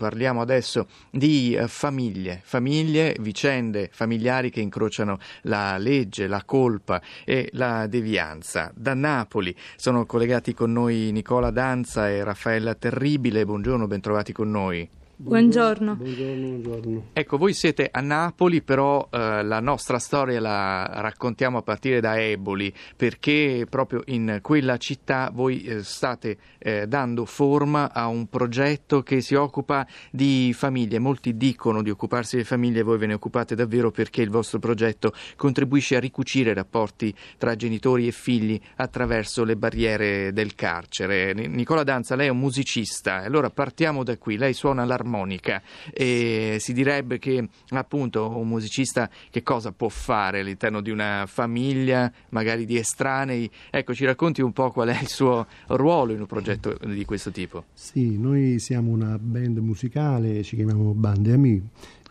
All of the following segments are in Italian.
Parliamo adesso di eh, famiglie, famiglie, vicende familiari che incrociano la legge, la colpa e la devianza. Da Napoli sono collegati con noi Nicola Danza e Raffaella Terribile. Buongiorno, bentrovati con noi. Buongiorno. Buongiorno, buongiorno. Ecco, voi siete a Napoli, però eh, la nostra storia la raccontiamo a partire da Eboli, perché proprio in quella città voi eh, state eh, dando forma a un progetto che si occupa di famiglie. Molti dicono di occuparsi di famiglie, voi ve ne occupate davvero perché il vostro progetto contribuisce a ricucire i rapporti tra genitori e figli attraverso le barriere del carcere. Nicola Danza, lei è un musicista, allora partiamo da qui. Lei suona l'armonia armonica e si direbbe che appunto un musicista che cosa può fare all'interno di una famiglia, magari di estranei. Ecco, ci racconti un po' qual è il suo ruolo in un progetto di questo tipo. Sì, noi siamo una band musicale, ci chiamiamo Bande Ami.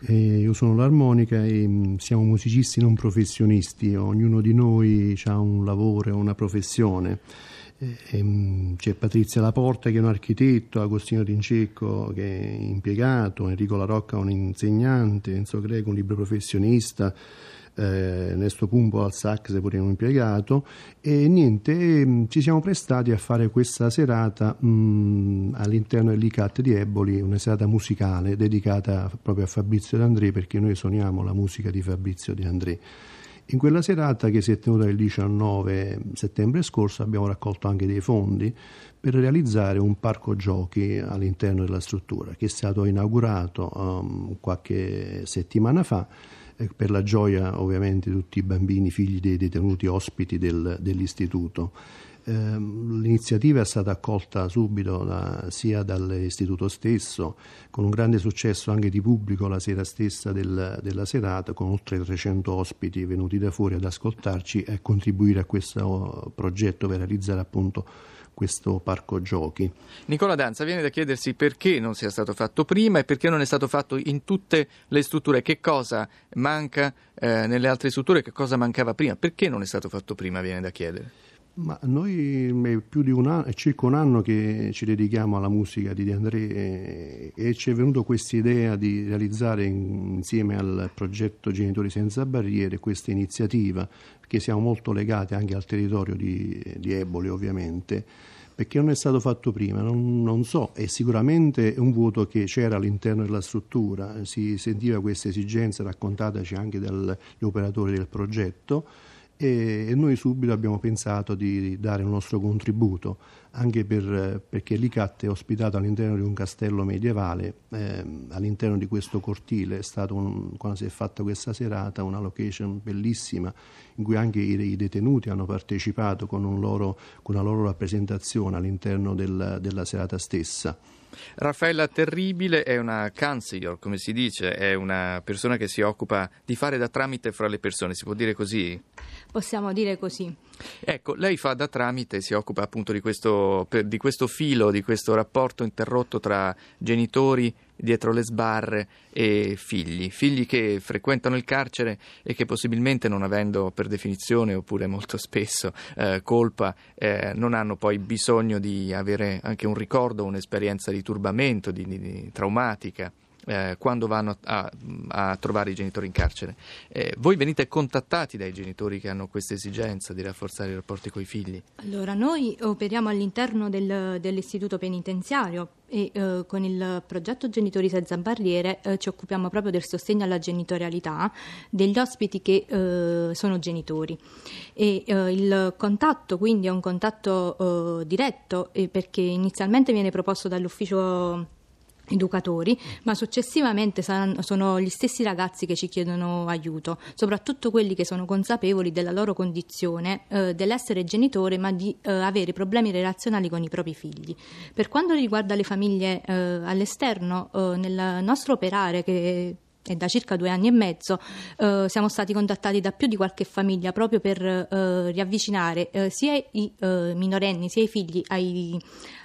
io sono l'armonica e mm, siamo musicisti non professionisti, ognuno di noi ha un lavoro, una professione. Ehm, c'è Patrizia Laporta che è un architetto, Agostino Rincecco che è impiegato, Enrico La Rocca un insegnante, Enzo Greco un libro professionista, eh, Ernesto Pumpo al sax pure un impiegato e niente, ehm, ci siamo prestati a fare questa serata mh, mm, all'interno dell'ICAT di Eboli, una serata musicale dedicata proprio a Fabrizio D'André perché noi suoniamo la musica di Fabrizio Di André. In quella serata che si è tenuta il 19 settembre scorso abbiamo raccolto anche dei fondi per realizzare un parco giochi all'interno della struttura che è stato inaugurato um, qualche settimana fa eh, per la gioia ovviamente di tutti i bambini figli dei detenuti ospiti del, dell'istituto. Ehm, l'iniziativa è stata accolta subito da, sia dall'istituto stesso, con un grande successo anche di pubblico la sera stessa del, della serata, con oltre 300 ospiti venuti da fuori ad ascoltarci e contribuire a questo progetto per realizzare appunto questo parco giochi. Nicola Danza, viene da chiedersi perché non sia stato fatto prima e perché non è stato fatto in tutte le strutture, che cosa manca eh, nelle altre strutture, che cosa mancava prima, perché non è stato fatto prima, viene da chiedere. Ma noi è più di un anno, è circa un anno che ci dedichiamo alla musica di De André e, e ci è venuta questa idea di realizzare in, insieme al progetto Genitori Senza Barriere questa iniziativa, perché siamo molto legati anche al territorio di, di Eboli ovviamente, perché non è stato fatto prima, non, non so, è sicuramente un vuoto che c'era all'interno della struttura, si sentiva questa esigenza raccontataci anche dagli operatori del progetto e noi subito abbiamo pensato di dare il nostro contributo anche per, perché l'ICAT è ospitato all'interno di un castello medievale, eh, all'interno di questo cortile è stato un, quando si è fatta questa serata una location bellissima in cui anche i, i detenuti hanno partecipato con, un loro, con, una loro rappresentazione all'interno del, della serata stessa. Raffaella Terribile è una counselor, come si dice, è una persona che si occupa di fare da tramite fra le persone, si può dire così? Possiamo dire così. Ecco, lei fa da tramite, si occupa appunto di questo, di questo filo, di questo rapporto interrotto tra genitori dietro le sbarre e figli, figli che frequentano il carcere e che possibilmente non avendo per definizione oppure molto spesso eh, colpa eh, non hanno poi bisogno di avere anche un ricordo, un'esperienza di turbamento, di, di, di traumatica eh, quando vanno a, a, trovare i genitori in carcere. Eh, voi venite contattati dai genitori che hanno questa esigenza di rafforzare i rapporti con i figli? Allora, noi operiamo all'interno del, dell'istituto penitenziario e eh, con il progetto Genitori senza barriere eh, ci occupiamo proprio del sostegno alla genitorialità degli ospiti che eh, sono genitori e eh, il contatto quindi è un contatto diretto perché inizialmente viene proposto dall'ufficio educatori, ma successivamente saranno, sono gli stessi ragazzi che ci chiedono aiuto, soprattutto quelli che sono consapevoli della loro condizione eh, dell'essere genitore, ma di eh, avere problemi relazionali con i propri figli. Per quanto riguarda le famiglie eh, all'esterno, eh, nel nostro operare che è da circa due anni e mezzo eh, siamo stati contattati da più di qualche famiglia proprio per eh, riavvicinare eh, sia i eh, minorenni sia i figli ai,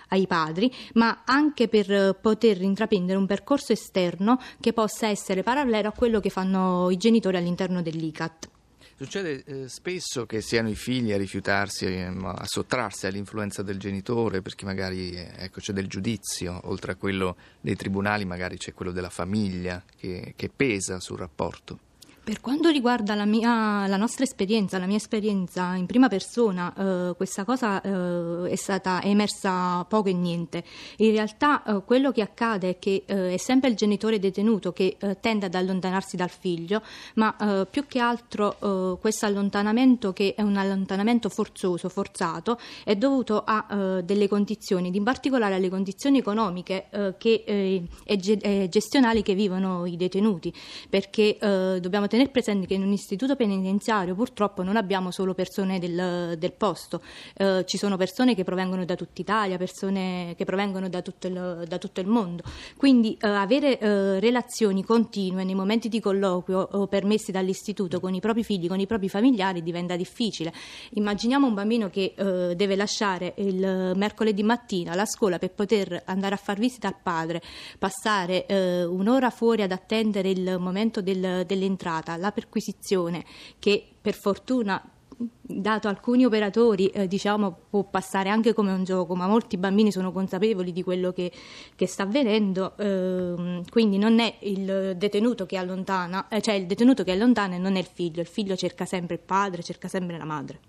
ai padri, ma anche per eh, poter intraprendere un percorso esterno che possa essere parallelo a quello che fanno i genitori all'interno dell'ICAT. Succede eh, spesso che siano i figli a rifiutarsi, eh, a sottrarsi all'influenza del genitore perché magari eh, ecco, c'è del giudizio, oltre a quello dei tribunali magari c'è quello della famiglia che, che pesa sul rapporto. Per quanto riguarda la, mia, la, nostra esperienza, la mia esperienza in prima persona, eh, questa cosa eh, è stata è emersa poco e niente. In realtà eh, quello che accade è che eh, è sempre il genitore detenuto che eh, tende ad allontanarsi dal figlio, ma eh, più che altro questo allontanamento, che è un allontanamento forzoso, forzato, è dovuto a delle condizioni, in particolare alle condizioni economiche che, e gestionali che vivono i detenuti, perché dobbiamo tenere presente che in un istituto penitenziario purtroppo non abbiamo solo persone del, del posto, eh, ci sono persone che provengono da tutta Italia, persone che provengono da tutto il, da tutto il mondo. Quindi eh, avere eh, relazioni continue nei momenti di colloquio permessi dall'istituto con i propri figli, con i propri familiari diventa difficile. Immaginiamo un bambino che eh, deve lasciare il mercoledì mattina la scuola per poter andare a far visita al padre, passare eh, un'ora fuori ad attendere il momento del, dell'entrata stata la perquisizione che per fortuna dato alcuni operatori eh, diciamo può passare anche come un gioco ma molti bambini sono consapevoli di quello che, che sta avvenendo eh, quindi non è il detenuto che allontana eh, cioè il detenuto che allontana e non è il figlio. Il figlio cerca sempre il padre cerca sempre la madre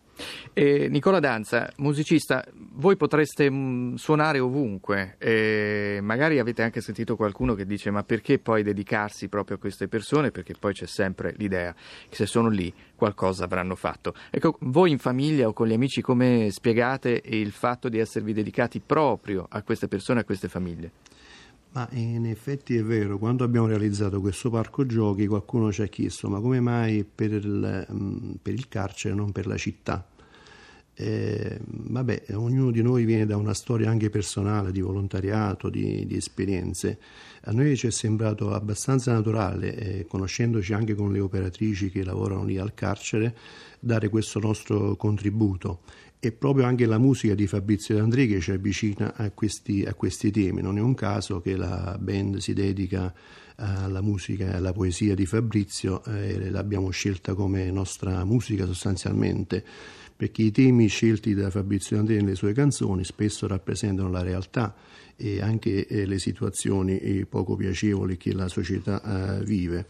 eh, Nicola Danza, musicista, voi potreste mh, mm, suonare ovunque, eh, magari avete anche sentito qualcuno che dice ma perché poi dedicarsi proprio a queste persone? Perché poi c'è sempre l'idea che se sono lì qualcosa avranno fatto. Ecco, voi in famiglia o con gli amici come spiegate il fatto di esservi dedicati proprio a queste persone, a queste famiglie? Ma in effetti è vero, quando abbiamo realizzato questo parco giochi qualcuno ci ha chiesto ma come mai per il, mm, per il carcere non per la città? Eh, vabbè, ognuno di noi viene da una storia anche personale, di volontariato, di, di esperienze. A noi ci è sembrato abbastanza naturale, eh, conoscendoci anche con le operatrici che lavorano lì al carcere, dare questo nostro contributo. E proprio anche la musica di Fabrizio D'André che ci avvicina a questi, a questi temi. Non è un caso che la band si dedica alla musica e alla poesia di Fabrizio e l'abbiamo scelta come nostra musica sostanzialmente perché i temi scelti da Fabrizio Andrea nelle sue canzoni spesso rappresentano la realtà e anche eh, le situazioni eh, poco piacevoli che la società eh, vive.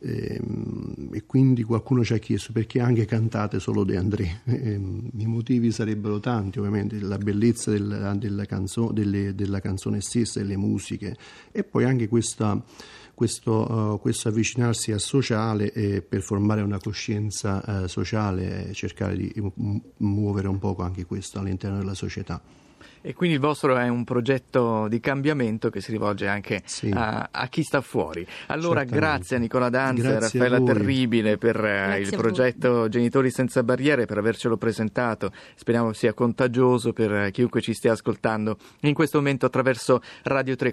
Ehm, e quindi qualcuno ci ha chiesto perché anche cantate solo De André. Ehm, I motivi sarebbero tanti, ovviamente, la bellezza della, della, canzo, delle, della canzone stessa, delle musiche e poi anche questa questo, uh, questo avvicinarsi al sociale e per formare una coscienza uh, sociale e cercare di muovere un poco anche questo all'interno della società. E quindi il vostro è un progetto di cambiamento che si rivolge anche sì. a, a, chi sta fuori. Allora, grazie a Nicola Danza e Raffaella Terribile per eh, grazie il progetto Genitori senza barriere, per avercelo presentato. Speriamo sia contagioso per chiunque ci stia ascoltando in questo momento attraverso Radio 3.